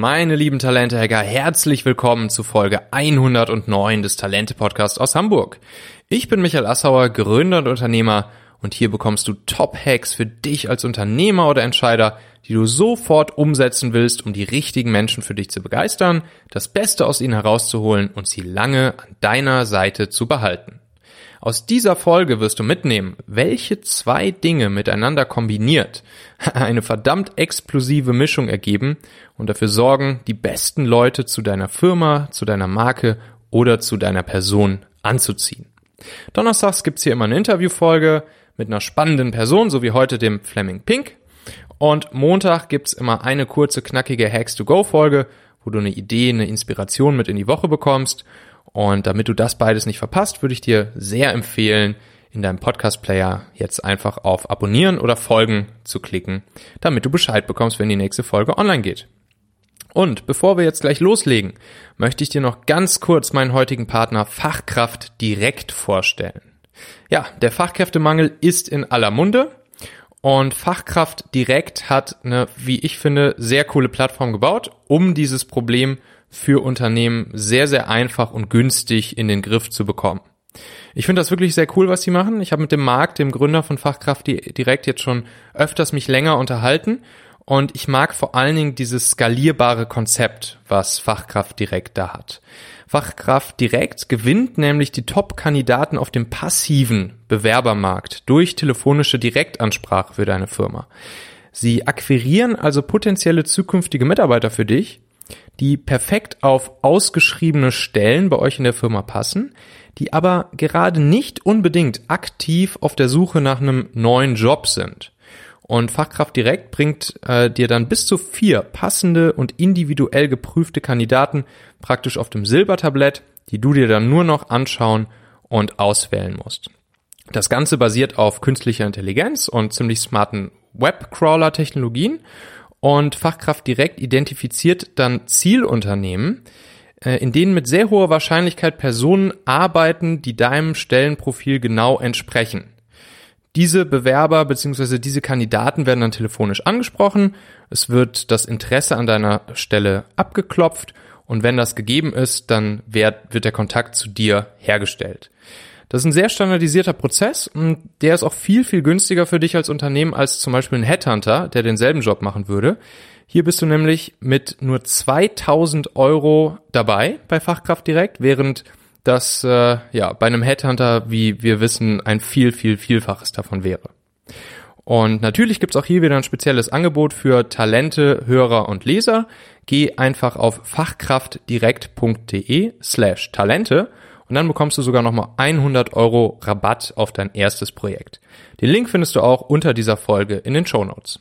Meine lieben Talente-Hacker, herzlich willkommen zu Folge 109 des Talente-Podcasts aus Hamburg. Ich bin Michael Assauer, Gründer und Unternehmer und hier bekommst du Top-Hacks für dich als Unternehmer oder Entscheider, die du sofort umsetzen willst, um die richtigen Menschen für dich zu begeistern, das Beste aus ihnen herauszuholen und sie lange an deiner Seite zu behalten. Aus dieser Folge wirst du mitnehmen, welche zwei Dinge miteinander kombiniert eine verdammt explosive Mischung ergeben und dafür sorgen, die besten Leute zu deiner Firma, zu deiner Marke oder zu deiner Person anzuziehen. Donnerstags gibt's hier immer eine Interviewfolge mit einer spannenden Person, so wie heute dem Fleming Pink. Und Montag gibt's immer eine kurze, knackige Hacks-to-Go-Folge, wo du eine Idee, eine Inspiration mit in die Woche bekommst. Und damit du das beides nicht verpasst, würde ich dir sehr empfehlen, in deinem Podcast-Player jetzt einfach auf Abonnieren oder Folgen zu klicken, damit du Bescheid bekommst, wenn die nächste Folge online geht. Und bevor wir jetzt gleich loslegen, möchte ich dir noch ganz kurz meinen heutigen Partner Fachkraft direkt vorstellen. Ja, der Fachkräftemangel ist in aller Munde und Fachkraft direkt hat eine, wie ich finde, sehr coole Plattform gebaut, um dieses Problem für Unternehmen sehr, sehr einfach und günstig in den Griff zu bekommen. Ich finde das wirklich sehr cool, was sie machen. Ich habe mit dem Marc, dem Gründer von Fachkraft direkt jetzt schon öfters mich länger unterhalten und ich mag vor allen Dingen dieses skalierbare Konzept, was Fachkraft direkt da hat. Fachkraft direkt gewinnt nämlich die Top-Kandidaten auf dem passiven Bewerbermarkt durch telefonische Direktansprache für deine Firma. Sie akquirieren also potenzielle zukünftige Mitarbeiter für dich die perfekt auf ausgeschriebene Stellen bei euch in der Firma passen, die aber gerade nicht unbedingt aktiv auf der Suche nach einem neuen Job sind. Und Fachkraft Direkt bringt äh, dir dann bis zu vier passende und individuell geprüfte Kandidaten praktisch auf dem Silbertablett, die du dir dann nur noch anschauen und auswählen musst. Das Ganze basiert auf künstlicher Intelligenz und ziemlich smarten Webcrawler-Technologien und Fachkraft direkt identifiziert dann Zielunternehmen, äh, in denen mit sehr hoher Wahrscheinlichkeit Personen arbeiten, die deinem Stellenprofil genau entsprechen. Diese Bewerber bzw. diese Kandidaten werden dann telefonisch angesprochen, es wird das Interesse an deiner Stelle abgeklopft und wenn das gegeben ist, dann wird, wird der Kontakt zu dir hergestellt. Das ist ein sehr standardisierter Prozess und der ist auch viel, viel günstiger für dich als Unternehmen als zum Beispiel ein Headhunter, der denselben Job machen würde. Hier bist du nämlich mit nur 2000 Euro dabei bei Fachkraft direkt, während das äh, ja bei einem Headhunter, wie wir wissen, ein viel, viel, vielfaches davon wäre. Und natürlich gibt's auch hier wieder ein spezielles Angebot für Talente, Hörer und Leser. Geh einfach auf fachkraftdirekt.de slash Talente und dann bekommst du sogar nochmal 100 Euro Rabatt auf dein erstes Projekt. Den Link findest du auch unter dieser Folge in den Show Notes.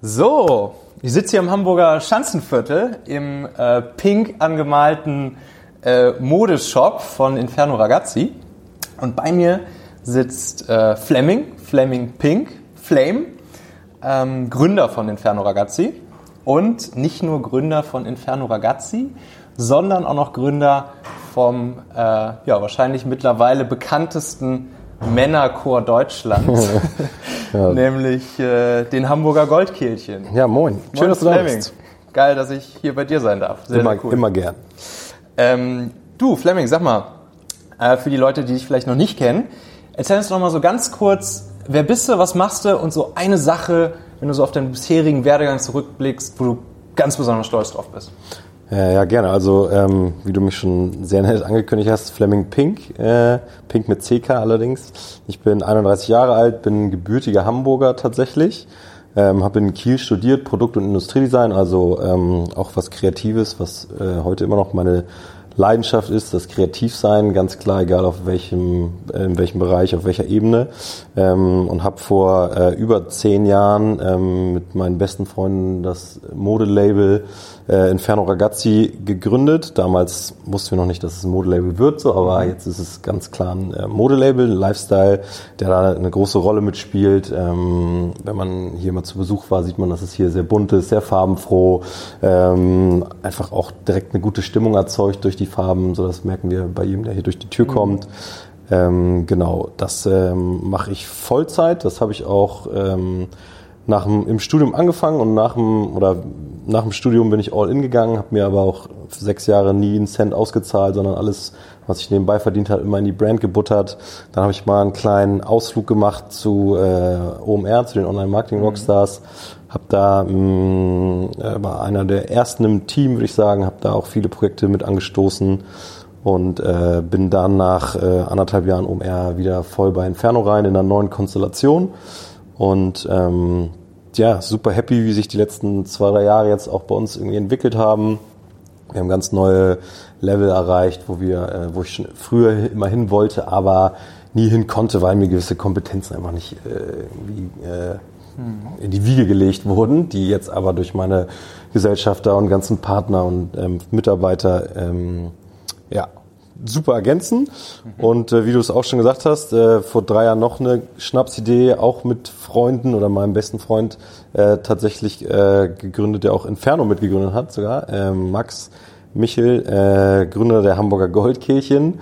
So, ich sitze hier im Hamburger Schanzenviertel im äh, pink angemalten äh, Modeshop von Inferno Ragazzi. Und bei mir sitzt äh, Fleming, Fleming Pink, Flame ähm, Gründer von Inferno Ragazzi und nicht nur Gründer von Inferno Ragazzi, sondern auch noch Gründer vom äh, ja, wahrscheinlich mittlerweile bekanntesten Männerchor Deutschlands, ja. nämlich äh, den Hamburger Goldkehlchen. Ja, moin. Schön, moin, dass du da bist. Geil, dass ich hier bei dir sein darf. Sehr, immer, sehr cool. immer gern. Ähm, du, Fleming, sag mal, äh, für die Leute, die dich vielleicht noch nicht kennen, erzähl uns doch mal so ganz kurz, wer bist du, was machst du und so eine Sache, wenn du so auf deinen bisherigen Werdegang zurückblickst, wo du ganz besonders stolz drauf bist. Ja, ja gerne. Also ähm, wie du mich schon sehr nett angekündigt hast, Fleming Pink, äh, Pink mit CK allerdings. Ich bin 31 Jahre alt, bin gebürtiger Hamburger tatsächlich. Ähm, habe in Kiel studiert, Produkt- und Industriedesign, also ähm, auch was Kreatives, was äh, heute immer noch meine Leidenschaft ist, das Kreativsein, ganz klar, egal auf welchem, äh, in welchem Bereich, auf welcher Ebene. Ähm, und habe vor äh, über zehn Jahren ähm, mit meinen besten Freunden das Modelabel äh, Inferno Ragazzi gegründet. Damals wussten wir noch nicht, dass es ein Modelabel wird, so, aber mhm. jetzt ist es ganz klar ein äh, Modelabel, ein Lifestyle, der da eine große Rolle mitspielt. Ähm, wenn man hier mal zu Besuch war, sieht man, dass es hier sehr bunt ist, sehr farbenfroh, ähm, einfach auch direkt eine gute Stimmung erzeugt durch die Farben. So, das merken wir bei jedem, der hier durch die Tür mhm. kommt. Ähm, genau, das ähm, mache ich Vollzeit. Das habe ich auch ähm, nach dem, im Studium angefangen und nach dem, oder nach dem Studium bin ich all in gegangen, habe mir aber auch sechs Jahre nie einen Cent ausgezahlt, sondern alles, was ich nebenbei verdient habe, immer in die Brand gebuttert. Dann habe ich mal einen kleinen Ausflug gemacht zu äh, OMR, zu den Online-Marketing-Rockstars. Mhm. Habe da mh, äh, war einer der ersten im Team, würde ich sagen, habe da auch viele Projekte mit angestoßen und äh, bin dann nach äh, anderthalb Jahren OMR wieder voll bei Inferno rein in einer neuen Konstellation. Und ähm, ja, super happy, wie sich die letzten zwei, drei Jahre jetzt auch bei uns irgendwie entwickelt haben. Wir haben ganz neue Level erreicht, wo wir, äh, wo ich schon früher immer hin wollte, aber nie hin konnte, weil mir gewisse Kompetenzen einfach nicht äh, irgendwie, äh, in die Wiege gelegt wurden, die jetzt aber durch meine Gesellschafter und ganzen Partner und ähm, Mitarbeiter ähm, ja, super ergänzen. Mhm. Und äh, wie du es auch schon gesagt hast, äh, vor drei Jahren noch eine Schnapsidee, auch mit Freunden oder meinem besten Freund äh, tatsächlich äh, gegründet, der auch Inferno mitgegründet hat sogar, äh, Max Michel, äh, Gründer der Hamburger Goldkirchen.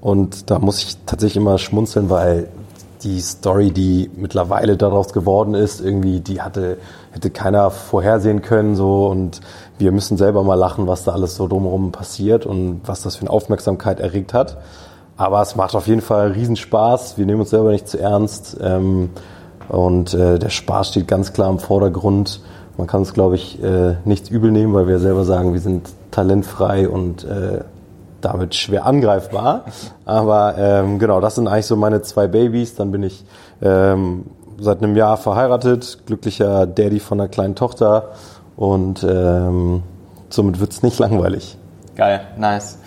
Und da muss ich tatsächlich immer schmunzeln, weil die Story, die mittlerweile daraus geworden ist, irgendwie, die hatte, hätte keiner vorhersehen können, so, und wir müssen selber mal lachen, was da alles so drumherum passiert und was das für eine Aufmerksamkeit erregt hat. Aber es macht auf jeden Fall Riesenspaß. Wir nehmen uns selber nicht zu ernst. Ähm, und äh, der Spaß steht ganz klar im Vordergrund. Man kann es, glaube ich, äh, nichts übel nehmen, weil wir selber sagen, wir sind talentfrei und äh, damit schwer angreifbar. Aber ähm, genau, das sind eigentlich so meine zwei Babys. Dann bin ich ähm, seit einem Jahr verheiratet, glücklicher Daddy von einer kleinen Tochter und ähm, somit wird's nicht langweilig. Geil, nice.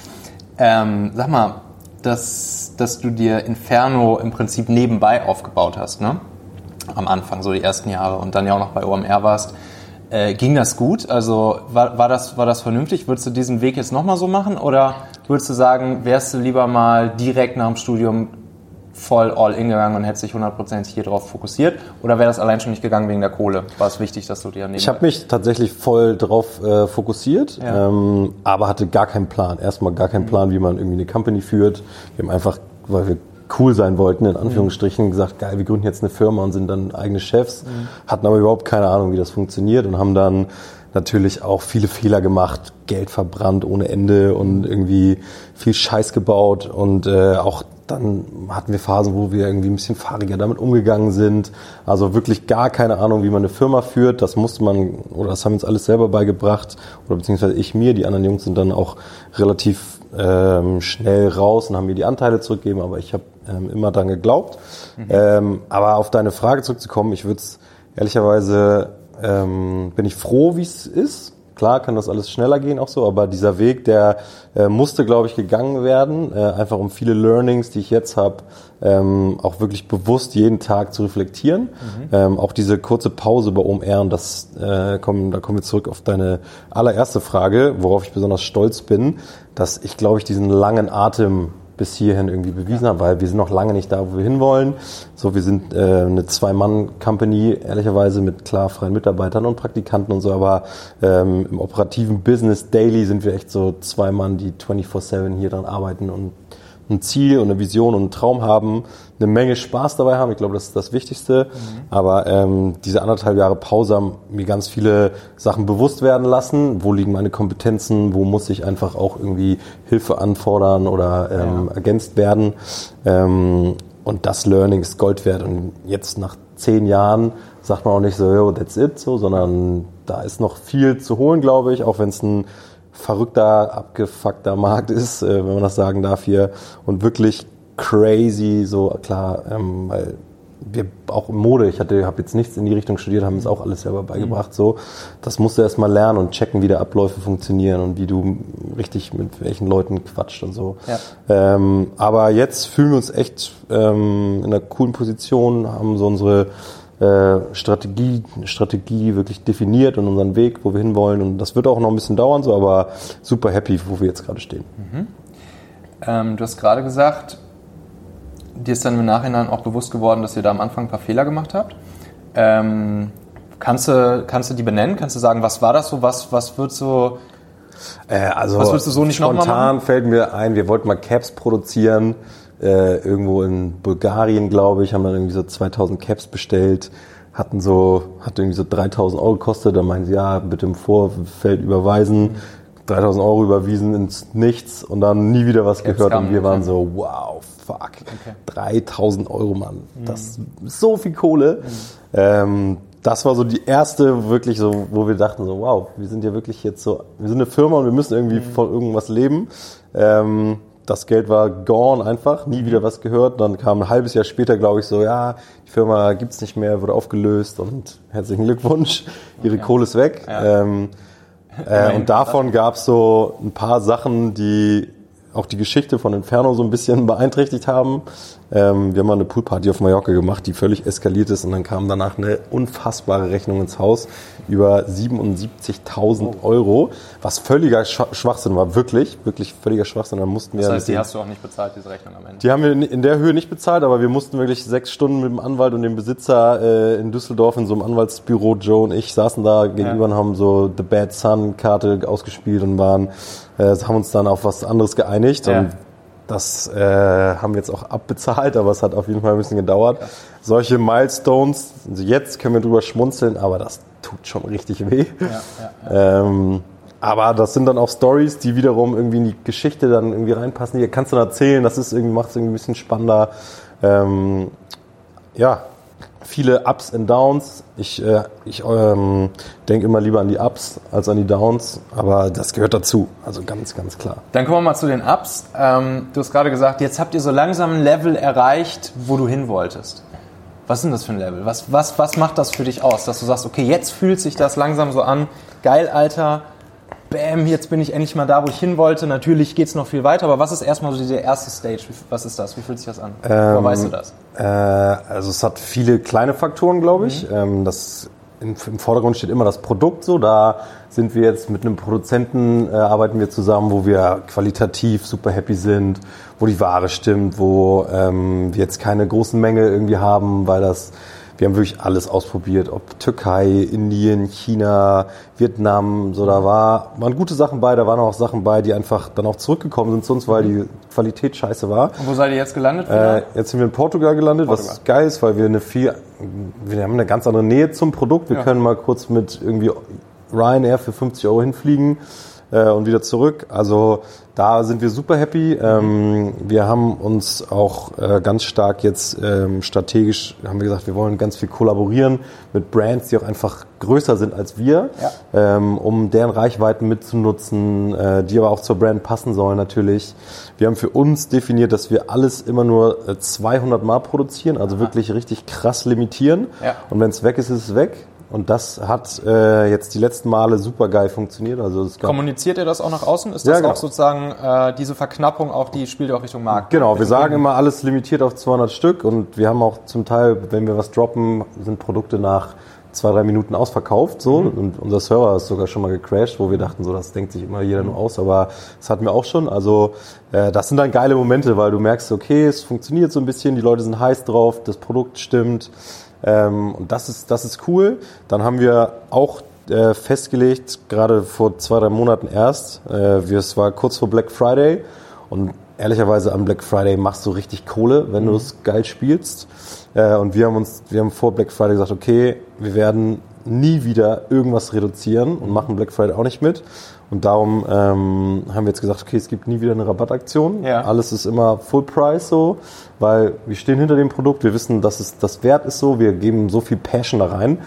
Ähm, sag mal, dass, dass du dir Inferno im Prinzip nebenbei aufgebaut hast, ne? Am Anfang, so die ersten Jahre und dann ja auch noch bei OMR warst. Äh, ging das gut? Also war, war, das, war das vernünftig? Würdest du diesen Weg jetzt nochmal so machen? Oder würdest du sagen, wärst du lieber mal direkt nach dem Studium voll all in gegangen und hättest dich hundertprozentig hier drauf fokussiert? Oder wäre das allein schon nicht gegangen wegen der Kohle? War es wichtig, dass du dir Ich habe mich tatsächlich voll drauf äh, fokussiert, ja. ähm, aber hatte gar keinen Plan. Erstmal gar keinen Plan, wie man irgendwie eine Company führt. Wir haben einfach, weil wir cool sein wollten, in Anführungsstrichen, mhm. gesagt, geil, wir gründen jetzt eine Firma und sind dann eigene Chefs, mhm. hatten aber überhaupt keine Ahnung, wie das funktioniert und haben dann natürlich auch viele Fehler gemacht, Geld verbrannt ohne Ende und irgendwie viel Scheiß gebaut und äh, auch dann hatten wir Phasen, wo wir irgendwie ein bisschen fahriger damit umgegangen sind. Also wirklich gar keine Ahnung, wie man eine Firma führt. Das musste man, oder das haben wir uns alles selber beigebracht. Oder beziehungsweise ich mir. Die anderen Jungs sind dann auch relativ ähm, schnell raus und haben mir die Anteile zurückgegeben. Aber ich habe ähm, immer dran geglaubt. Mhm. Ähm, aber auf deine Frage zurückzukommen, ich würde es ehrlicherweise, ähm, bin ich froh, wie es ist. Klar kann das alles schneller gehen auch so, aber dieser Weg, der äh, musste, glaube ich, gegangen werden, äh, einfach um viele Learnings, die ich jetzt habe, ähm, auch wirklich bewusst jeden Tag zu reflektieren. Mhm. Ähm, auch diese kurze Pause bei OMR, und das äh, kommen, da kommen wir zurück auf deine allererste Frage, worauf ich besonders stolz bin, dass ich, glaube ich, diesen langen Atem bis hierhin irgendwie bewiesen haben, weil wir sind noch lange nicht da, wo wir hinwollen. So, wir sind äh, eine Zwei-Mann-Company, ehrlicherweise mit klar freien Mitarbeitern und Praktikanten und so, aber ähm, im operativen Business Daily sind wir echt so zwei Mann, die 24-7 hier dran arbeiten und ein Ziel und eine Vision und einen Traum haben, eine Menge Spaß dabei haben. Ich glaube, das ist das Wichtigste. Mhm. Aber ähm, diese anderthalb Jahre Pause haben mir ganz viele Sachen bewusst werden lassen. Wo liegen meine Kompetenzen? Wo muss ich einfach auch irgendwie Hilfe anfordern oder ähm, ja. ergänzt werden? Ähm, und das Learning ist Gold wert. Und jetzt nach zehn Jahren sagt man auch nicht so, yo, that's it, so, sondern da ist noch viel zu holen, glaube ich, auch wenn es ein verrückter, abgefuckter Markt ist, äh, wenn man das sagen darf hier. Und wirklich crazy, so klar, ähm, weil wir auch im Mode, ich hatte, habe jetzt nichts in die Richtung studiert, haben es auch alles selber beigebracht. Mhm. So, das musst du erstmal lernen und checken, wie da Abläufe funktionieren und wie du richtig mit welchen Leuten quatscht und so. Ja. Ähm, aber jetzt fühlen wir uns echt ähm, in einer coolen Position, haben so unsere äh, Strategie, Strategie wirklich definiert und unseren Weg, wo wir hinwollen. Und das wird auch noch ein bisschen dauern, so, aber super happy, wo wir jetzt gerade stehen. Mhm. Ähm, du hast gerade gesagt, dir ist dann im Nachhinein auch bewusst geworden, dass ihr da am Anfang ein paar Fehler gemacht habt. Ähm, kannst, du, kannst du die benennen? Kannst du sagen, was war das so? Was, was wird so. Äh, also was würdest du so nicht spontan fällt mir ein, wir wollten mal Caps produzieren äh, irgendwo in Bulgarien, glaube ich, haben dann irgendwie so 2000 Caps bestellt, hatten so, hat irgendwie so 3000 Euro gekostet, dann meinen sie, ja, bitte im Vorfeld überweisen, 3000 Euro überwiesen ins Nichts und dann nie wieder was gehört und wir waren okay. so, wow, fuck, 3000 Euro, Mann, das ist so viel Kohle. Ähm, das war so die erste wirklich so, wo wir dachten so, wow, wir sind ja wirklich jetzt so, wir sind eine Firma und wir müssen irgendwie von irgendwas leben. Ähm, das Geld war gone einfach, nie wieder was gehört. Dann kam ein halbes Jahr später, glaube ich, so, ja, die Firma gibt's nicht mehr, wurde aufgelöst und herzlichen Glückwunsch, ihre Kohle ist weg. Ja. Ähm, äh, und davon gab's so ein paar Sachen, die auch die Geschichte von Inferno so ein bisschen beeinträchtigt haben. Ähm, wir haben mal eine Poolparty auf Mallorca gemacht, die völlig eskaliert ist und dann kam danach eine unfassbare Rechnung ins Haus über 77.000 Euro, was völliger Schwa- Schwachsinn war, wirklich, wirklich völliger Schwachsinn. Dann mussten wir Das heißt, die hast du auch nicht bezahlt, diese Rechnung am Ende. die haben wir in der Höhe nicht bezahlt, aber wir mussten wirklich sechs Stunden mit dem Anwalt und dem Besitzer äh, in Düsseldorf in so einem Anwaltsbüro, Joe und ich, saßen da gegenüber und haben so The Bad Sun Karte ausgespielt und waren, äh, haben uns dann auf was anderes geeinigt Ja. und das äh, haben wir jetzt auch abbezahlt, aber es hat auf jeden Fall ein bisschen gedauert. Solche Milestones, also jetzt können wir drüber schmunzeln, aber das tut schon richtig weh. Ja, ja, Ähm, aber das sind dann auch Stories, die wiederum irgendwie in die Geschichte dann irgendwie reinpassen. Die kannst du dann erzählen, das ist irgendwie, macht es irgendwie ein bisschen spannender. Ähm, ja, viele Ups und Downs. Ich, äh, ich ähm, denke immer lieber an die Ups als an die Downs, aber das gehört dazu. Also ganz, ganz klar. Dann kommen wir mal zu den Ups. Ähm, du hast gerade gesagt, jetzt habt ihr so langsam ein Level erreicht, wo du hin wolltest. Was ist denn das für ein Level? Was, was, was macht das für dich aus, dass du sagst, okay, jetzt fühlt sich das langsam so an. Geil, Alter. Bam, jetzt bin ich endlich mal da, wo ich hin wollte. Natürlich geht's noch viel weiter, aber was ist erstmal so diese erste Stage? Was ist das? Wie fühlt sich das an? Woher weißt du das? Äh, also es hat viele kleine Faktoren, glaube ich. Ähm, das im, Im Vordergrund steht immer das Produkt so. Da sind wir jetzt mit einem Produzenten, äh, arbeiten wir zusammen, wo wir qualitativ super happy sind, wo die Ware stimmt, wo ähm, wir jetzt keine großen Menge irgendwie haben, weil das wir haben wirklich alles ausprobiert, ob Türkei, Indien, China, Vietnam, so da war, waren gute Sachen bei, da waren auch Sachen bei, die einfach dann auch zurückgekommen sind zu uns, weil die Qualität scheiße war. Und wo seid ihr jetzt gelandet? Äh, jetzt sind wir in Portugal gelandet, Portugal. was geil ist, weil wir eine viel, wir haben eine ganz andere Nähe zum Produkt. Wir Ja. können mal kurz mit irgendwie Ryanair für 50 Euro hinfliegen äh, und wieder zurück. Also da sind wir super happy. Ähm, wir haben uns auch äh, ganz stark jetzt ähm, strategisch, haben wir gesagt, wir wollen ganz viel kollaborieren mit Brands, die auch einfach größer sind als wir, Ja. ähm, um deren Reichweiten mitzunutzen, äh, die aber auch zur Brand passen sollen natürlich. Wir haben für uns definiert, dass wir alles immer nur äh, 200 Mal produzieren, also wirklich richtig krass limitieren. Ja. Und wenn es weg ist, ist es weg. Und das hat äh, jetzt die letzten Male super geil funktioniert. Also es gab Kommuniziert ihr das auch nach außen? Ist Ja, das genau. auch sozusagen äh, diese Verknappung auch, die spielt auch Richtung Markt? Genau, wir sagen immer alles limitiert auf 200 Stück und wir haben auch zum Teil, wenn wir was droppen, sind Produkte nach zwei, drei Minuten ausverkauft, so. Und unser Server ist sogar schon mal gecrashed, wo wir dachten, so, das denkt sich immer jeder nur aus, aber das hatten wir auch schon. Also, äh, das sind dann geile Momente, weil du merkst, okay, es funktioniert so ein bisschen, die Leute sind heiß drauf, das Produkt stimmt. Ähm, und das ist, das ist cool. Dann haben wir auch äh, festgelegt, gerade vor zwei, drei Monaten erst, äh, wir, es war kurz vor Black Friday und ehrlicherweise am Black Friday machst du richtig Kohle, wenn du es geil spielst. Äh, und wir haben uns, wir haben vor Black Friday gesagt, okay, wir werden nie wieder irgendwas reduzieren und machen Black Friday auch nicht mit. Und darum ähm, haben wir jetzt gesagt, okay, es gibt nie wieder eine Rabattaktion. Ja. Alles ist immer Full Price so, weil wir stehen hinter dem Produkt, wir wissen, dass es das wert ist so, wir geben so viel Passion da rein,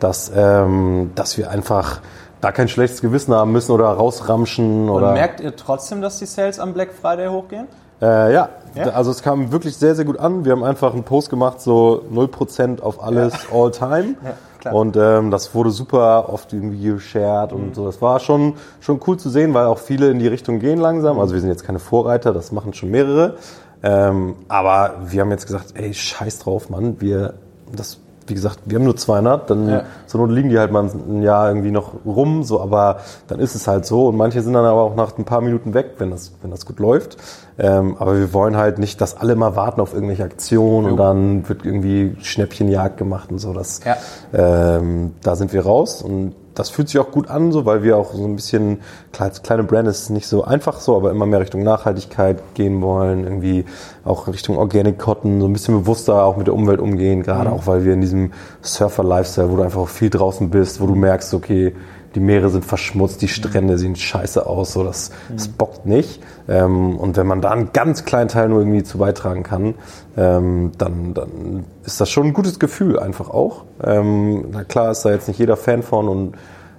dass, ähm, dass wir einfach da kein schlechtes Gewissen haben müssen oder rausramschen Und oder. merkt ihr trotzdem, dass die Sales am Black Friday hochgehen? Äh, ja. Ja? also es kam wirklich sehr, sehr gut an. Wir haben einfach einen Post gemacht, so 0% auf alles, all time. Ja, klar. und ähm, das wurde super oft irgendwie geshared und so. Das war schon, schon cool zu sehen, weil auch viele in die Richtung gehen langsam. Also wir sind jetzt keine Vorreiter, das machen schon mehrere. Ähm, aber wir haben jetzt gesagt, ey, scheiß drauf, Mann. Wir, das, wie gesagt, wir haben nur 200, dann Ja. zur Not liegen die halt mal ein Jahr irgendwie noch rum, so, aber dann ist es halt so. Und manche sind dann aber auch nach ein paar Minuten weg, wenn das, wenn das gut läuft. Ähm, aber wir wollen halt nicht, dass alle mal warten auf irgendwelche Aktionen und dann wird irgendwie Schnäppchenjagd gemacht und so. Das, Ja. ähm, da sind wir raus und das fühlt sich auch gut an, so, weil wir auch so ein bisschen, klar, als kleine Brand ist es nicht so einfach so, aber immer mehr Richtung Nachhaltigkeit gehen wollen, irgendwie auch Richtung Organic Cotton, so ein bisschen bewusster auch mit der Umwelt umgehen, gerade auch weil wir in diesem Surfer-Lifestyle, wo du einfach auch viel draußen bist, wo du merkst, okay, die Meere sind verschmutzt, die Strände sehen scheiße aus, so das, das bockt nicht. Ähm, und wenn man da einen ganz kleinen Teil nur irgendwie zu beitragen kann, ähm, dann, dann ist das schon ein gutes Gefühl einfach auch. Ähm, na klar ist da jetzt nicht jeder Fan von und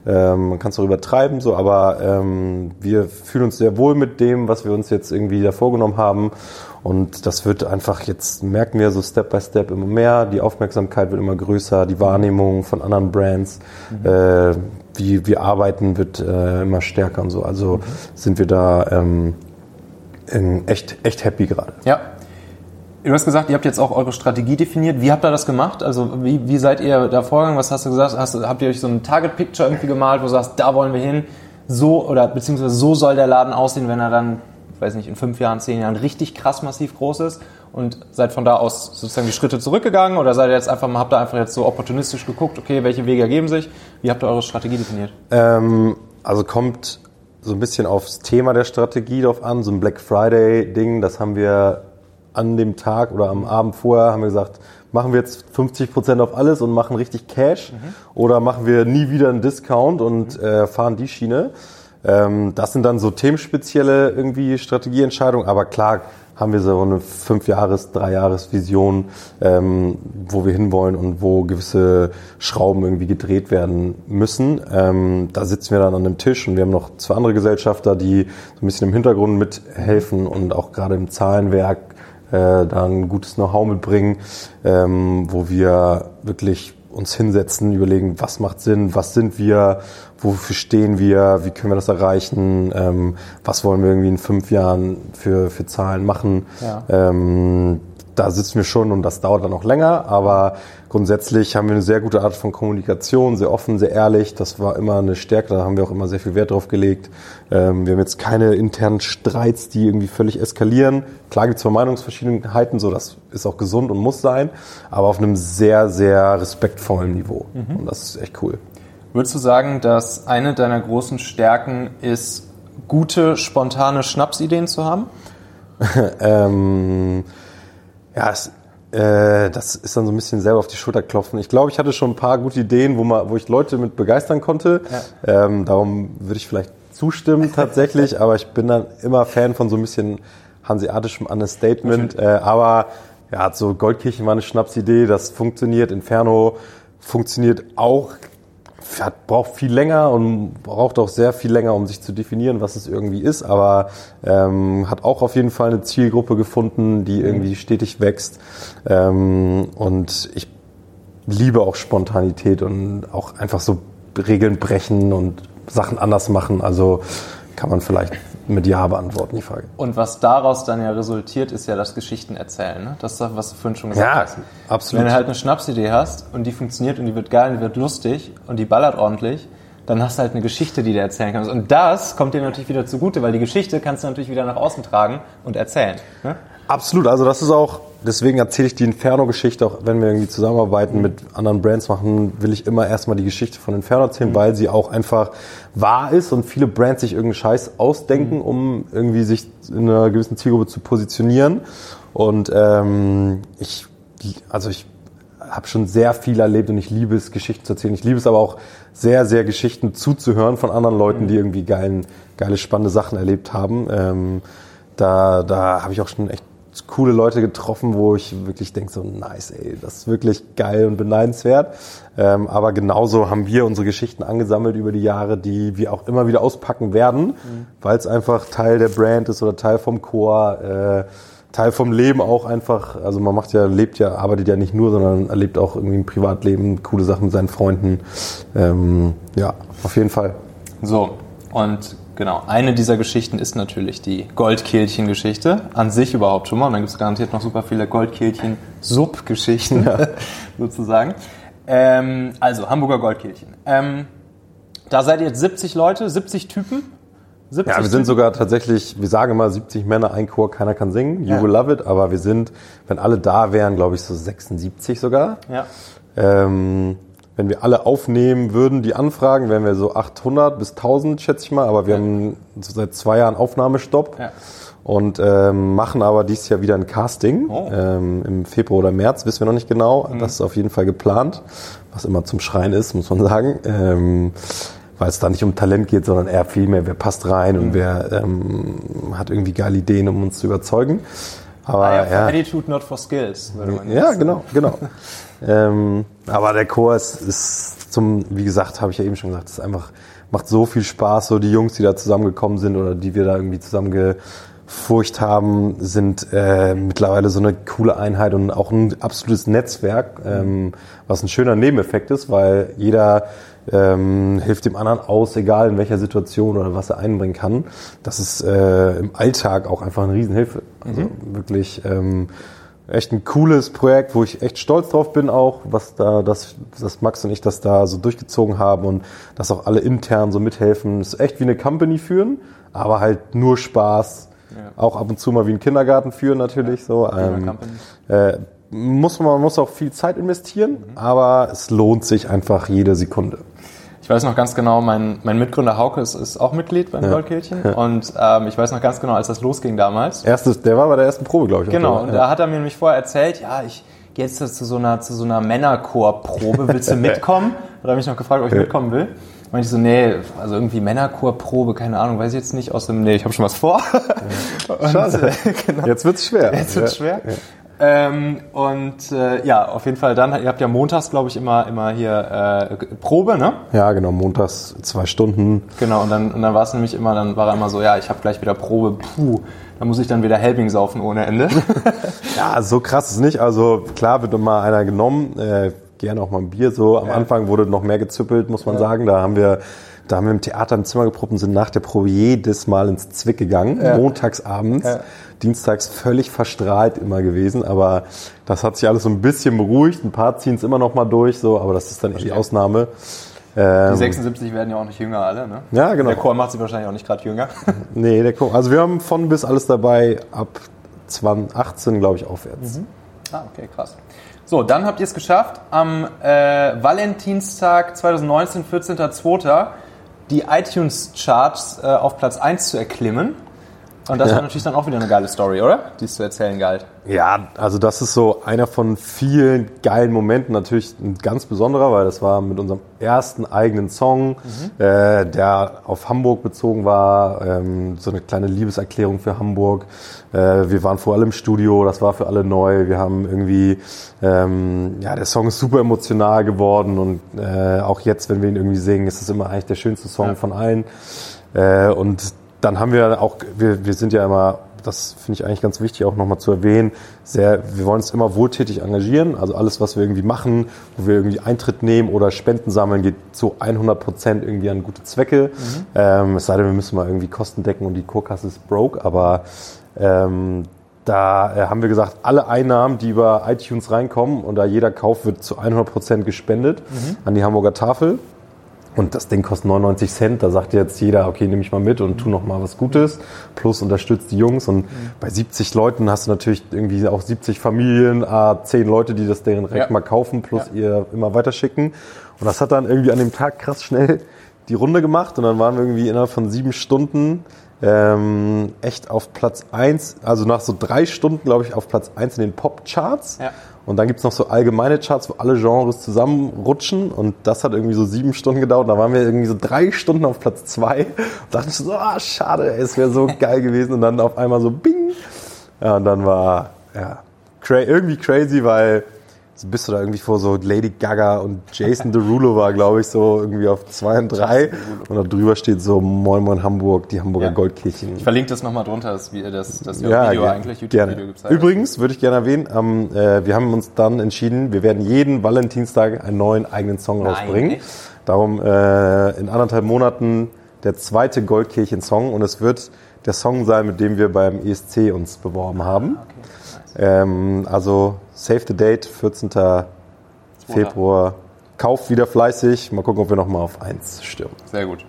ähm, man kann es auch übertreiben, so, aber ähm, wir fühlen uns sehr wohl mit dem, was wir uns jetzt irgendwie da vorgenommen haben. Und das wird einfach, jetzt merken wir so Step by Step immer mehr, die Aufmerksamkeit wird immer größer, die Wahrnehmung von anderen Brands, äh, wie wir arbeiten, wird äh, immer stärker und so. Also sind wir da ähm, in echt, echt happy gerade. Ja. Du hast gesagt, ihr habt jetzt auch eure Strategie definiert. Wie habt ihr das gemacht? Also wie, wie seid ihr da vorgegangen? Was hast du gesagt? Hast, habt ihr euch so ein Target Picture irgendwie gemalt, wo du sagst, da wollen wir hin? So oder beziehungsweise so soll der Laden aussehen, wenn er dann, weiß nicht, in fünf Jahren, zehn Jahren richtig krass massiv groß ist? Und seid von da aus sozusagen die Schritte zurückgegangen oder seid ihr jetzt einfach mal, habt ihr einfach jetzt so opportunistisch geguckt, okay, welche Wege ergeben sich? Wie habt ihr eure Strategie definiert? Ähm, also kommt so ein bisschen aufs Thema der Strategie drauf an. So ein Black Friday-Ding, das haben wir an dem Tag oder am Abend vorher haben wir gesagt, machen wir jetzt 50% auf alles und machen richtig Cash oder machen wir nie wieder einen Discount und äh, fahren die Schiene. Ähm, das sind dann so themenspezielle irgendwie Strategieentscheidungen, aber klar haben wir so eine fünf Jahres, drei Jahres Vision, ähm, wo wir hinwollen und wo gewisse Schrauben irgendwie gedreht werden müssen. Ähm, da sitzen wir dann an einem Tisch und wir haben noch zwei andere Gesellschafter, die so ein bisschen im Hintergrund mithelfen und auch gerade im Zahlenwerk äh, da ein gutes Know-how mitbringen, ähm, wo wir wirklich uns hinsetzen, überlegen, was macht Sinn, was sind wir, wofür stehen wir, wie können wir das erreichen, ähm, was wollen wir irgendwie in fünf Jahren für, für Zahlen machen. Ja. Ähm, da sitzen wir schon und das dauert dann noch länger, aber grundsätzlich haben wir eine sehr gute Art von Kommunikation, sehr offen, sehr ehrlich. Das war immer eine Stärke, da haben wir auch immer sehr viel Wert drauf gelegt. Ähm, wir haben jetzt keine internen Streits, die irgendwie völlig eskalieren. Klar gibt es Meinungsverschiedenheiten, so das ist auch gesund und muss sein, aber auf einem sehr, sehr respektvollen Niveau. Und das ist echt cool. Würdest du sagen, dass eine deiner großen Stärken ist, gute, spontane Schnapsideen zu haben? ähm, ja, es, äh, das ist dann so ein bisschen selber auf die Schulter klopfen. Ich glaube, ich hatte schon ein paar gute Ideen, wo, man, wo ich Leute mit begeistern konnte. Ähm, darum würde ich vielleicht zustimmen tatsächlich, aber ich bin dann immer Fan von so ein bisschen hanseatischem Understatement. Äh, aber ja, so Goldkirchen war eine Schnapsidee, das funktioniert. Inferno funktioniert auch hat, braucht viel länger und braucht auch sehr viel länger, um sich zu definieren, was es irgendwie ist, aber ähm, hat auch auf jeden Fall eine Zielgruppe gefunden, die irgendwie stetig wächst. Ähm, und ich liebe auch Spontanität und auch einfach so Regeln brechen und Sachen anders machen. Also kann man vielleicht mit Ja beantworten, die Frage. Und was daraus dann ja resultiert, ist ja das Geschichten erzählen. Ne? Das ist das, was du vorhin schon gesagt Ja, hast. absolut. Wenn du halt eine Schnapsidee hast und die funktioniert und die wird geil und die wird lustig und die ballert ordentlich, dann hast du halt eine Geschichte, die du erzählen kannst. Und das kommt dir natürlich wieder zugute, weil die Geschichte kannst du natürlich wieder nach außen tragen und erzählen. Ne? Absolut, also das ist auch, deswegen erzähle ich die Inferno-Geschichte, auch wenn wir irgendwie zusammenarbeiten mit anderen Brands machen, will ich immer erstmal die Geschichte von Inferno erzählen, weil sie auch einfach wahr ist und viele Brands sich irgendeinen Scheiß ausdenken, um irgendwie sich in einer gewissen Zielgruppe zu positionieren. Und ähm, ich, also ich habe schon sehr viel erlebt und ich liebe es, Geschichten zu erzählen. Ich liebe es aber auch sehr, sehr Geschichten zuzuhören von anderen Leuten, die irgendwie geilen, geile, spannende Sachen erlebt haben. Ähm, da da habe ich auch schon echt coole Leute getroffen, wo ich wirklich denke, so nice, ey, das ist wirklich geil und beneidenswert. Ähm, aber genauso haben wir unsere Geschichten angesammelt über die Jahre, die wir auch immer wieder auspacken werden, weil es einfach Teil der Brand ist oder Teil vom Chor, äh, Teil vom Leben auch einfach. Also man macht ja, lebt ja, arbeitet ja nicht nur, sondern erlebt auch irgendwie im Privatleben coole Sachen mit seinen Freunden. Ähm, ja, auf jeden Fall. So, und genau, eine dieser Geschichten ist natürlich die Goldkehlchen-Geschichte. An sich überhaupt schon mal. Und dann gibt es garantiert noch super viele Goldkehlchen-Sub-Geschichten sozusagen. Ähm, also, Hamburger Goldkehlchen. Ähm, da seid ihr jetzt 70 Leute, 70 Typen. 70 Ja, wir sind sogar tatsächlich, wir sagen immer 70 Männer, ein Chor, keiner kann singen. You Ja. will love it, aber wir sind, wenn alle da wären, glaube ich, so 76 sogar. Ja. Ähm, wenn wir alle aufnehmen würden, die Anfragen, wären wir so 800 bis 1000, schätze ich mal. Aber wir haben so seit zwei Jahren Aufnahmestopp Ja. und ähm, machen aber dieses Jahr wieder ein Casting. Oh. Ähm, Im Februar oder März, wissen wir noch nicht genau. Das ist auf jeden Fall geplant, was immer zum Schreien ist, muss man sagen. Ähm, weil es da nicht um Talent geht, sondern eher viel mehr, wer passt rein und wer ähm, hat irgendwie geile Ideen, um uns zu überzeugen. Aber Ah, ja, for ja, Attitude, not for skills, würde man ja, jetzt genau, genau. ähm, aber der Chor ist, ist zum, wie gesagt, habe ich ja eben schon gesagt, ist einfach, macht so viel Spaß. So die Jungs, die da zusammengekommen sind oder die wir da irgendwie zusammengefurcht haben, sind äh, mittlerweile so eine coole Einheit und auch ein absolutes Netzwerk, ähm, was ein schöner Nebeneffekt ist, weil jeder ähm, hilft dem anderen aus, egal in welcher Situation oder was er einbringen kann. Das ist äh, im Alltag auch einfach eine Riesenhilfe. Also wirklich ähm, echt ein cooles Projekt, wo ich echt stolz drauf bin auch, was da, dass, dass Max und ich das da so durchgezogen haben und dass auch alle intern so mithelfen. Es ist echt wie eine Company führen, aber halt nur Spaß. Auch ab und zu mal wie ein Kindergarten führen natürlich so. Ähm, äh, muss man, man muss auch viel Zeit investieren, aber es lohnt sich einfach jede Sekunde. Ich weiß noch ganz genau, mein, mein Mitgründer Hauke ist, ist auch Mitglied beim Goldkehlchen. Und ähm, ich weiß noch ganz genau, als das losging damals. Erstes, der war bei der ersten Probe, glaube ich. Genau, und da hat er mir nämlich vorher erzählt, ja, ich gehe jetzt zu so einer, zu so einer Männerchorprobe, willst du mitkommen? Hat er mich noch gefragt, ob ich mitkommen will. Und ich so, nee, also irgendwie Männerchorprobe, keine Ahnung, weiß ich jetzt nicht, aus dem, nee, ich habe schon was vor. Schade. genau. Jetzt wird's schwer. Jetzt wird's Ja. schwer. Ähm, und äh, ja, auf jeden Fall dann, ihr habt ja montags, glaube ich, immer, immer hier äh, Probe, ne? Ja, genau, montags zwei Stunden. Genau, und dann, und dann war es nämlich immer, dann war er immer so, ja, ich habe gleich wieder Probe, puh, da muss ich dann wieder Helbing saufen ohne Ende. Ja, so krass ist nicht. Also klar wird immer einer genommen, äh, gerne auch mal ein Bier so. Am Ja. Anfang wurde noch mehr gezüppelt, muss man sagen. Da haben wir, da haben wir im Theater im Zimmer geprobt und sind nach der Probe jedes Mal ins Zwick gegangen, montags abends. Ja. Dienstags völlig verstrahlt immer gewesen, aber das hat sich alles so ein bisschen beruhigt. Ein paar ziehen es immer noch mal durch, so, aber das ist dann eher die Ausnahme. Die Ähm, 76 werden ja auch nicht jünger alle, ne? Ja, genau. Der Chor macht sie wahrscheinlich auch nicht gerade jünger. nee, der Ko- also wir haben von bis alles dabei ab 2018, glaube ich, aufwärts. ah, okay, krass. So, dann habt ihr es geschafft, am äh, Valentinstag 2019, 14.02. die iTunes-Charts äh, auf Platz 1 zu erklimmen. Und das Ja. war natürlich dann auch wieder eine geile Story, oder? Die es zu erzählen galt. Ja, also das ist so einer von vielen geilen Momenten, natürlich ein ganz besonderer, weil das war mit unserem ersten eigenen Song, äh, der auf Hamburg bezogen war, ähm, so eine kleine Liebeserklärung für Hamburg. Äh, wir waren vor allem im Studio, das war für alle neu. Wir haben irgendwie, ähm, ja, der Song ist super emotional geworden und äh, auch jetzt, wenn wir ihn irgendwie singen, ist es immer eigentlich der schönste Song Ja. von allen. Äh, und dann haben wir auch, wir, wir sind ja immer, das finde ich eigentlich ganz wichtig auch nochmal zu erwähnen, sehr, wir wollen uns immer wohltätig engagieren. Also alles, was wir irgendwie machen, wo wir irgendwie Eintritt nehmen oder Spenden sammeln, geht zu 100 Prozent irgendwie an gute Zwecke. Ähm, es sei denn, wir müssen mal irgendwie Kosten decken und die Kurkasse ist broke, aber ähm, da äh, haben wir gesagt, alle Einnahmen, die über iTunes reinkommen und da jeder Kauf wird zu 100 Prozent gespendet an die Hamburger Tafel. Und das Ding kostet 99 Cent. Da sagt jetzt jeder, okay, nehme ich mal mit und tu noch mal was Gutes. Plus unterstützt die Jungs. Und bei 70 Leuten hast du natürlich irgendwie auch 70 Familien, ah, 10 Leute, die das deren direkt Ja. mal kaufen, plus ihr immer weiterschicken. Und das hat dann irgendwie an dem Tag krass schnell die Runde gemacht. Und dann waren wir irgendwie innerhalb von sieben Stunden ähm, echt auf Platz eins. also nach so drei Stunden, glaube ich, auf Platz eins in den Pop-Charts. Ja. Und dann gibt's noch so allgemeine Charts, wo alle Genres zusammenrutschen. Und das hat irgendwie so sieben Stunden gedauert. Da waren wir irgendwie so drei Stunden auf Platz zwei. Und dachte ich so, ah, schade, ey, es wäre so geil gewesen. Und dann auf einmal so bing. Ja, und dann war, ja, irgendwie crazy, weil so bist du da irgendwie vor so Lady Gaga und Jason Derulo war, glaube ich, so irgendwie auf zwei und drei. Und da drüber steht so Moin Moin Hamburg, die Hamburger Ja. Goldkirchen. Ich verlinke das nochmal drunter, das, das, das Ja, Video ge- eigentlich. YouTube-Video halt. Übrigens würde ich gerne erwähnen, ähm, äh, wir haben uns dann entschieden, wir werden jeden Valentinstag einen neuen eigenen Song Nein, rausbringen. echt? Darum äh, in anderthalb Monaten der zweite Goldkirchen-Song und es wird der Song sein, mit dem wir beim ESC uns beworben haben. Ähm, also Save the Date, 14. Februar. Kauft wieder fleißig. Mal gucken, ob wir nochmal auf 1 stürmen. Sehr gut.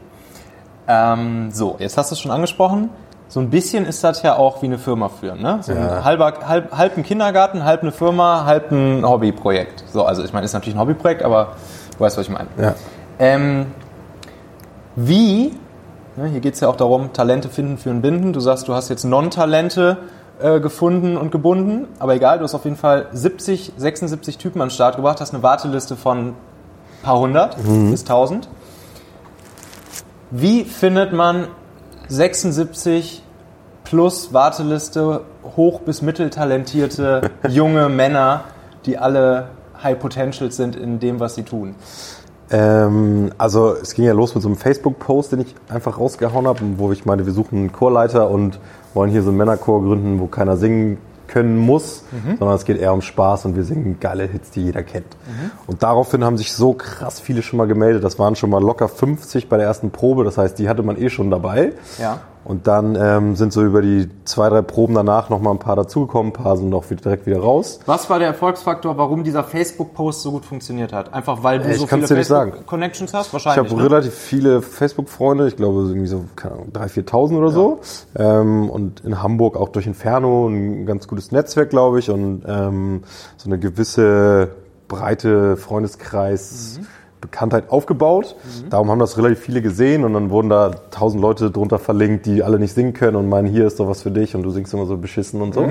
Ähm, so, jetzt hast du es schon angesprochen. So ein bisschen ist das ja auch wie eine Firma führen, ne? So Ja. ein halber, halb, halb ein Kindergarten, halb eine Firma, halb ein Hobbyprojekt. So, also ich meine, ist natürlich ein Hobbyprojekt, aber du weißt, was ich meine. Ja. Ähm, wie, ne, hier geht es ja auch darum, Talente finden, führen, binden. Du sagst, du hast jetzt Non-Talente äh, gefunden und gebunden, aber egal, du hast auf jeden Fall 70, 76 Typen an den Start gebracht, hast eine Warteliste von ein paar hundert bis 1000. Wie findet man 76 plus Warteliste hoch bis mitteltalentierte junge Männer, die alle High Potential sind in dem, was sie tun? Ähm, also es ging ja los mit so einem Facebook-Post, den ich einfach rausgehauen habe, wo ich meinte, wir suchen einen Chorleiter und wollen hier so einen Männerchor gründen, wo keiner singen können muss, sondern es geht eher um Spaß und wir singen geile Hits, die jeder kennt. Und daraufhin haben sich so krass viele schon mal gemeldet. Das waren schon mal locker 50 bei der ersten Probe, das heißt, die hatte man eh schon dabei. Ja. Und dann ähm, sind so über die zwei, drei Proben danach noch mal ein paar dazugekommen, ein paar sind noch direkt wieder raus. Was war der Erfolgsfaktor, warum dieser Facebook-Post so gut funktioniert hat? Einfach weil du Ich so viele. Facebook-Connections hast? Ich Wahrscheinlich. habe ne? relativ viele Facebook-Freunde, ich glaube irgendwie so keine Ahnung, 3.000, 4.000 oder so. Ähm, und in Hamburg auch durch Inferno ein ganz gutes Netzwerk, glaube ich, und ähm, so eine gewisse breite Freundeskreis. Bekanntheit aufgebaut. Darum haben das relativ viele gesehen und dann wurden da tausend Leute drunter verlinkt, die alle nicht singen können und meinen, hier ist doch was für dich und du singst immer so beschissen und so.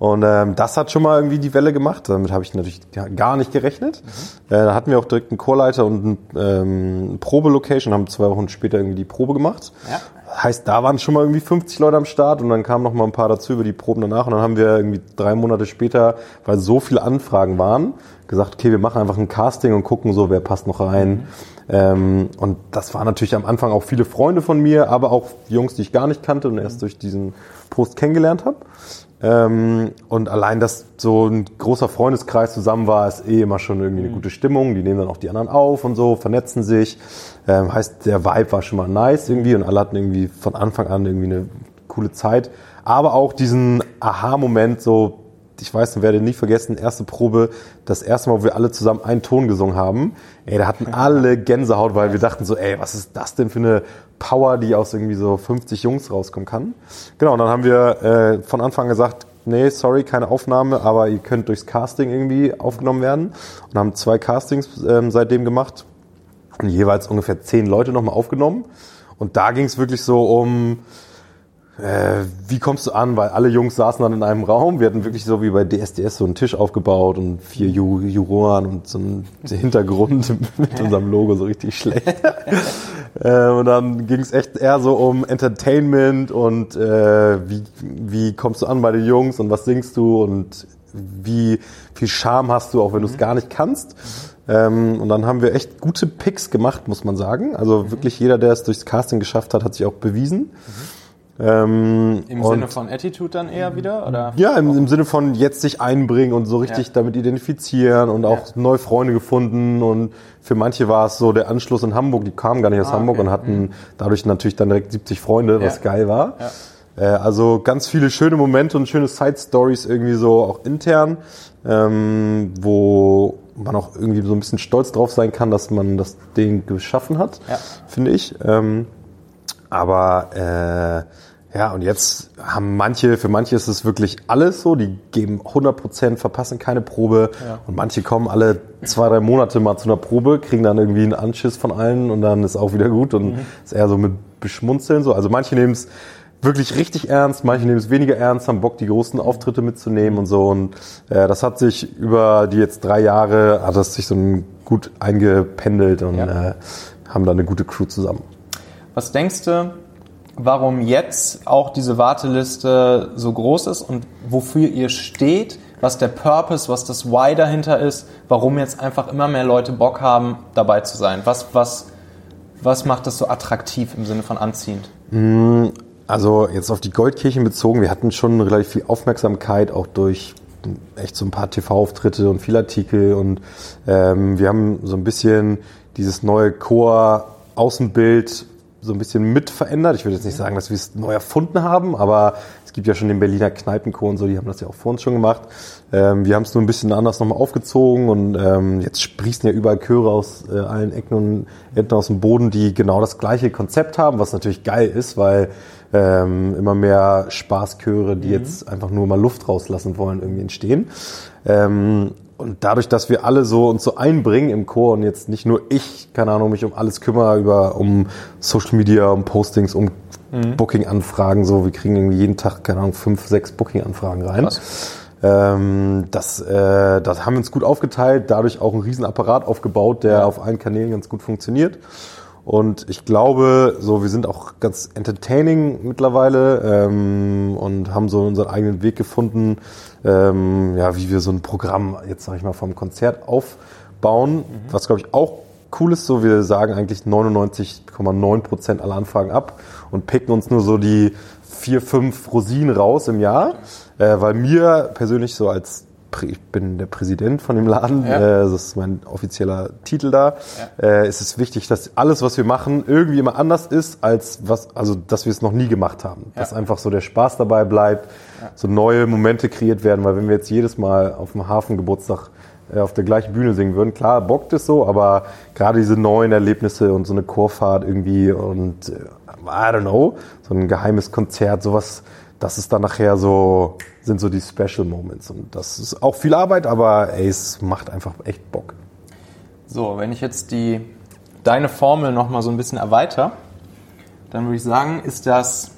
Und ähm, das hat schon mal irgendwie die Welle gemacht. Damit habe ich natürlich ga- gar nicht gerechnet. Äh, da hatten wir auch direkt einen Chorleiter und ein, ähm, eine Probelocation, haben zwei Wochen später irgendwie die Probe gemacht. Ja. Heißt, da waren schon mal irgendwie 50 Leute am Start und dann kamen noch mal ein paar dazu über die Proben danach und dann haben wir irgendwie drei Monate später, weil so viele Anfragen waren, gesagt, okay, wir machen einfach ein Casting und gucken so, wer passt noch rein. Ähm, und das waren natürlich am Anfang auch viele Freunde von mir, aber auch Jungs, die ich gar nicht kannte und erst durch diesen Post kennengelernt habe. Ähm, und allein, dass so ein großer Freundeskreis zusammen war, ist eh immer schon irgendwie eine gute Stimmung. Die nehmen dann auch die anderen auf und so, vernetzen sich. Ähm, heißt, der Vibe war schon mal nice irgendwie und alle hatten irgendwie von Anfang an irgendwie eine coole Zeit. Aber auch diesen Aha-Moment, so, ich weiß, ich werde nie vergessen, erste Probe, das erste Mal, wo wir alle zusammen einen Ton gesungen haben. Ey, da hatten alle Gänsehaut, weil wir dachten so, ey, was ist das denn für eine Power, die aus irgendwie so 50 Jungs rauskommen kann. Genau, und dann haben wir äh, von Anfang an gesagt, nee, sorry, keine Aufnahme, aber ihr könnt durchs Casting irgendwie aufgenommen werden. Und haben zwei Castings ähm, seitdem gemacht und jeweils ungefähr zehn Leute nochmal aufgenommen. Und da ging es wirklich so um, äh, wie kommst du an? Weil alle Jungs saßen dann in einem Raum. Wir hatten wirklich so wie bei DSDS so einen Tisch aufgebaut und vier Ju Juroren und so einen Hintergrund mit unserem Logo so richtig schlecht. äh, und dann ging es echt eher so um Entertainment und äh, wie, wie kommst du an bei den Jungs und was singst du und wie viel Charme hast du, auch wenn du es gar nicht kannst. Ähm, und dann haben wir echt gute Picks gemacht, muss man sagen. Also wirklich jeder, der es durchs Casting geschafft hat, hat sich auch bewiesen. Ähm, Im Sinne von Attitude dann eher wieder? Oder? ja, im, im Sinne von jetzt sich einbringen und so richtig Ja. damit identifizieren und auch neue Freunde gefunden. Und für manche war es so der Anschluss in Hamburg, die kamen gar nicht aus Ah, Hamburg okay. und hatten dadurch natürlich dann direkt 70 Freunde, was Ja. geil war. Äh, also ganz viele schöne Momente und schöne Side-Stories irgendwie so auch intern, ähm, wo man auch irgendwie so ein bisschen stolz drauf sein kann, dass man das Ding geschaffen hat, finde ich. Ähm, aber äh, ja, und jetzt haben manche, für manche ist es wirklich alles so, die geben 100%, verpassen keine Probe Ja. und manche kommen alle zwei, drei Monate mal zu einer Probe, kriegen dann irgendwie einen Anschiss von allen und dann ist auch wieder gut und ist eher so mit Beschmunzeln so. Also manche nehmen es wirklich richtig ernst, manche nehmen es weniger ernst, haben Bock, die großen Auftritte mitzunehmen und so. Und äh, das hat sich über die jetzt drei Jahre, hat das sich so gut eingependelt und Ja. äh, haben da eine gute Crew zusammen. Was denkst du, warum jetzt auch diese Warteliste so groß ist und wofür ihr steht, was der Purpose, was das Why dahinter ist, warum jetzt einfach immer mehr Leute Bock haben, dabei zu sein? Was, was, was macht das so attraktiv im Sinne von anziehend? Also jetzt auf die Goldkirchen bezogen, wir hatten schon relativ viel Aufmerksamkeit, auch durch echt so ein paar TV-Auftritte und viel Artikel und ähm, wir haben so ein bisschen dieses neue Chor-Außenbild so ein bisschen mit verändert. Ich würde jetzt nicht sagen, dass wir es neu erfunden haben, aber es gibt ja schon den Berliner Kneipenchor und so, die haben das ja auch vor uns schon gemacht. Ähm, wir haben es nur ein bisschen anders nochmal aufgezogen und ähm, jetzt sprießen ja überall Chöre aus äh, allen Ecken und Enden aus dem Boden, die genau das gleiche Konzept haben, was natürlich geil ist, weil ähm, immer mehr Spaßchöre, die mhm. jetzt einfach nur mal Luft rauslassen wollen, irgendwie entstehen. Ähm, und dadurch, dass wir alle so uns so einbringen im Chor und jetzt nicht nur ich, keine Ahnung, mich um alles kümmere, über um Social Media, um Postings, um mhm. Booking-Anfragen, so, wir kriegen irgendwie jeden Tag, keine Ahnung, fünf, sechs Booking-Anfragen rein. Ähm, das, äh, das haben wir uns gut aufgeteilt, dadurch auch einen riesen Apparat aufgebaut, der ja. auf allen Kanälen ganz gut funktioniert. Und ich glaube, so wir sind auch ganz entertaining mittlerweile ähm, und haben so unseren eigenen Weg gefunden, ähm, ja, wie wir so ein Programm jetzt sag ich mal vom Konzert aufbauen, mhm. was glaube ich auch cool ist. So, wir sagen eigentlich 99,9 Prozent aller Anfragen ab und picken uns nur so die vier, fünf Rosinen raus im Jahr, äh, weil mir persönlich so als ich bin der Präsident von dem Laden, ja. äh, das ist mein offizieller Titel da. Ja. Äh, es ist wichtig, dass alles, was wir machen, irgendwie immer anders ist, als was, also dass wir es noch nie gemacht haben. Ja. Dass einfach so der Spaß dabei bleibt, so neue Momente kreiert werden, weil wenn wir jetzt jedes Mal auf dem Hafengeburtstag äh, auf der gleichen Bühne singen würden, klar bockt es so, aber gerade diese neuen Erlebnisse und so eine Chorfahrt irgendwie und äh, I don't know, so ein geheimes Konzert, sowas, das ist dann nachher so, sind so die Special Moments. Und das ist auch viel Arbeit, aber ey, es macht einfach echt Bock. So, wenn ich jetzt die, deine Formel nochmal so ein bisschen erweitere, dann würde ich sagen, ist das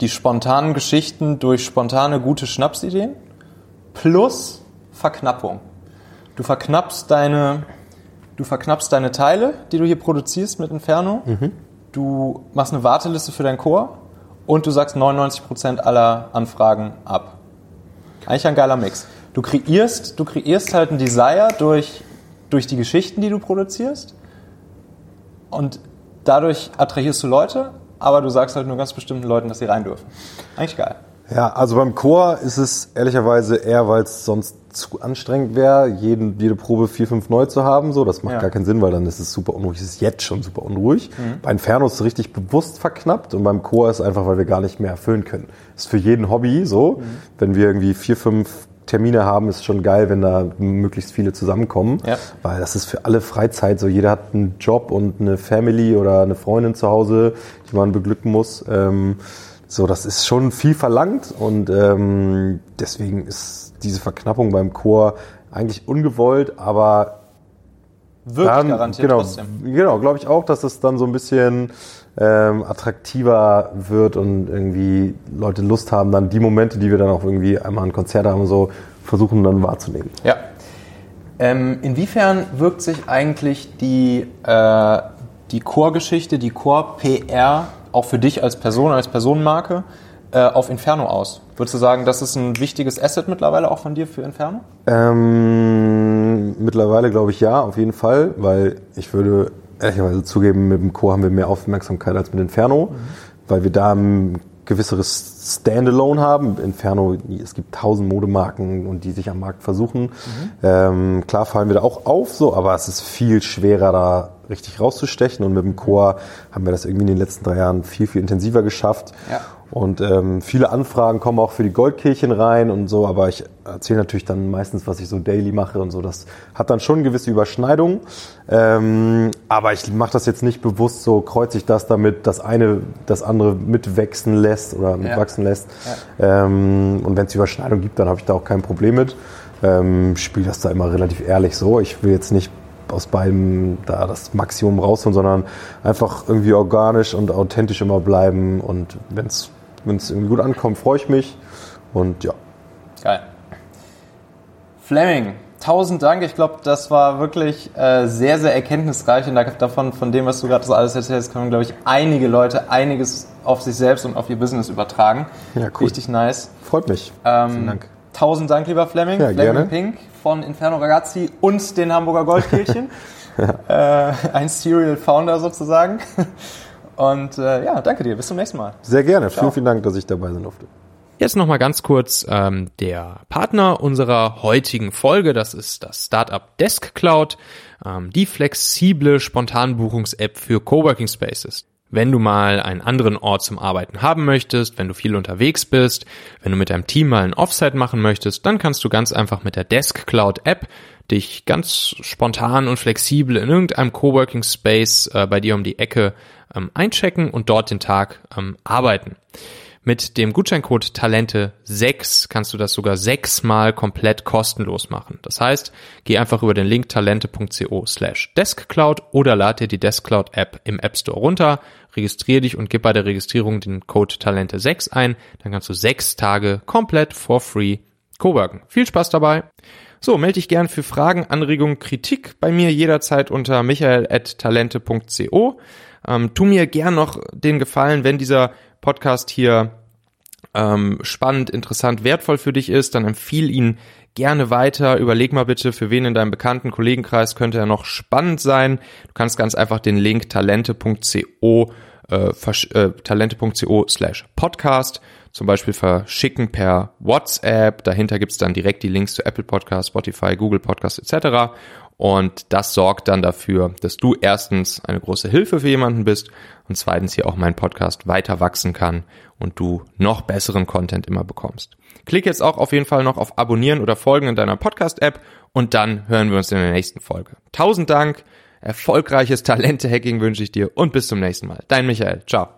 die spontanen Geschichten durch spontane gute Schnapsideen plus Verknappung. Du verknappst deine, du verknappst deine Teile, die du hier produzierst mit Inferno. Mhm. Du machst eine Warteliste für deinen Chor und du sagst 99% aller Anfragen ab. Eigentlich ein geiler Mix. Du kreierst, du kreierst halt ein Desire durch, durch die Geschichten, die du produzierst und dadurch attrahierst du Leute, aber du sagst halt nur ganz bestimmten Leuten, dass sie rein dürfen. Eigentlich geil. Ja, also beim Chor ist es ehrlicherweise eher, weil es sonst zu anstrengend wäre, jeden, jede Probe vier, fünf neu zu haben. So, das macht ja. gar keinen Sinn, weil dann ist es super unruhig. Es ist jetzt schon super unruhig. Mhm. Bei Inferno ist es richtig bewusst verknappt und beim Chor ist es einfach, weil wir gar nicht mehr erfüllen können. Ist für jeden Hobby so. Mhm. Wenn wir irgendwie vier, fünf Termine haben, ist schon geil, wenn da möglichst viele zusammenkommen, ja. weil das ist für alle Freizeit so. Jeder hat einen Job und eine Family oder eine Freundin zu Hause, die man beglücken muss. Ähm, so, das ist schon viel verlangt und ähm, deswegen ist diese Verknappung beim Chor eigentlich ungewollt, aber wirkt dann, garantiert genau, trotzdem. Genau, glaube ich auch, dass es dann so ein bisschen ähm, attraktiver wird und irgendwie Leute Lust haben, dann die Momente, die wir dann auch irgendwie einmal ein Konzert haben, so versuchen dann wahrzunehmen. Ja. Ähm, inwiefern wirkt sich eigentlich die, äh, die Chorgeschichte, die Chor-PR auch für dich als Person, als Personenmarke äh, auf Inferno aus? Würdest du sagen, das ist ein wichtiges Asset mittlerweile auch von dir für Inferno? Ähm, mittlerweile glaube ich ja, auf jeden Fall, weil ich würde ehrlicherweise zugeben, mit dem Chor haben wir mehr Aufmerksamkeit als mit Inferno, mhm. weil wir da ein gewisseres Standalone haben. Inferno, es gibt tausend Modemarken und die sich am Markt versuchen. Mhm. Ähm, klar fallen wir da auch auf, so, aber es ist viel schwerer, da richtig rauszustechen. Und mit dem Chor haben wir das irgendwie in den letzten drei Jahren viel, viel intensiver geschafft. Ja. Und ähm, viele Anfragen kommen auch für die Goldkirchen rein und so, aber ich erzähle natürlich dann meistens, was ich so daily mache und so. Das hat dann schon gewisse Überschneidungen. Ähm, aber ich mache das jetzt nicht bewusst so, kreuze ich das damit, das eine das andere mitwachsen lässt oder mitwachsen ja. lässt. Ja. Ähm, und wenn es Überschneidungen gibt, dann habe ich da auch kein Problem mit. Ähm, spiele das da immer relativ ehrlich so. Ich will jetzt nicht aus beidem da das Maximum rausholen, sondern einfach irgendwie organisch und authentisch immer bleiben. Und wenn es irgendwie gut ankommt, freue ich mich. Und ja. Geil. Fleming, tausend Dank. Ich glaube, das war wirklich äh, sehr, sehr erkenntnisreich und davon, von dem, was du gerade so alles erzählst, können, glaube ich, einige Leute einiges auf sich selbst und auf ihr Business übertragen. Ja, cool. Richtig nice. Freut mich. Ähm, Vielen Dank. Tausend Dank, lieber Fleming. Ja, Fleming gerne. Pink von Inferno Ragazzi und den Hamburger Goldkehlchen. ja. äh, ein Serial Founder sozusagen. Und äh, ja, danke dir. Bis zum nächsten Mal. Sehr gerne. Ciao. Vielen, vielen Dank, dass ich dabei sein durfte. Jetzt nochmal ganz kurz ähm, der Partner unserer heutigen Folge, das ist das Startup Desk Cloud, ähm, die flexible Spontanbuchungs-App für Coworking Spaces. Wenn du mal einen anderen Ort zum Arbeiten haben möchtest, wenn du viel unterwegs bist, wenn du mit deinem Team mal ein Offsite machen möchtest, dann kannst du ganz einfach mit der Desk Cloud App dich ganz spontan und flexibel in irgendeinem Coworking Space äh, bei dir um die Ecke ähm, einchecken und dort den Tag ähm, arbeiten. Mit dem Gutscheincode Talente 6 kannst du das sogar sechsmal komplett kostenlos machen. Das heißt, geh einfach über den Link talente.co slash deskcloud oder lad dir die Deskcloud App im App Store runter, registriere dich und gib bei der Registrierung den Code Talente 6 ein. Dann kannst du sechs Tage komplett for free coworken. Viel Spaß dabei! So, melde dich gern für Fragen, Anregungen, Kritik bei mir jederzeit unter michael.talente.co. Ähm, tu mir gern noch den Gefallen, wenn dieser Podcast hier ähm, spannend, interessant, wertvoll für dich ist, dann empfiehl ihn gerne weiter. Überleg mal bitte, für wen in deinem bekannten Kollegenkreis könnte er noch spannend sein. Du kannst ganz einfach den Link talente.co äh, äh, talente.co slash podcast zum Beispiel verschicken per WhatsApp. Dahinter gibt's dann direkt die Links zu Apple Podcast, Spotify, Google Podcast etc. Und das sorgt dann dafür, dass du erstens eine große Hilfe für jemanden bist und zweitens hier auch mein Podcast weiter wachsen kann und du noch besseren Content immer bekommst. Klick jetzt auch auf jeden Fall noch auf Abonnieren oder Folgen in deiner Podcast-App und dann hören wir uns in der nächsten Folge. Tausend Dank, erfolgreiches Talente-Hacking wünsche ich dir und bis zum nächsten Mal. Dein Michael. Ciao.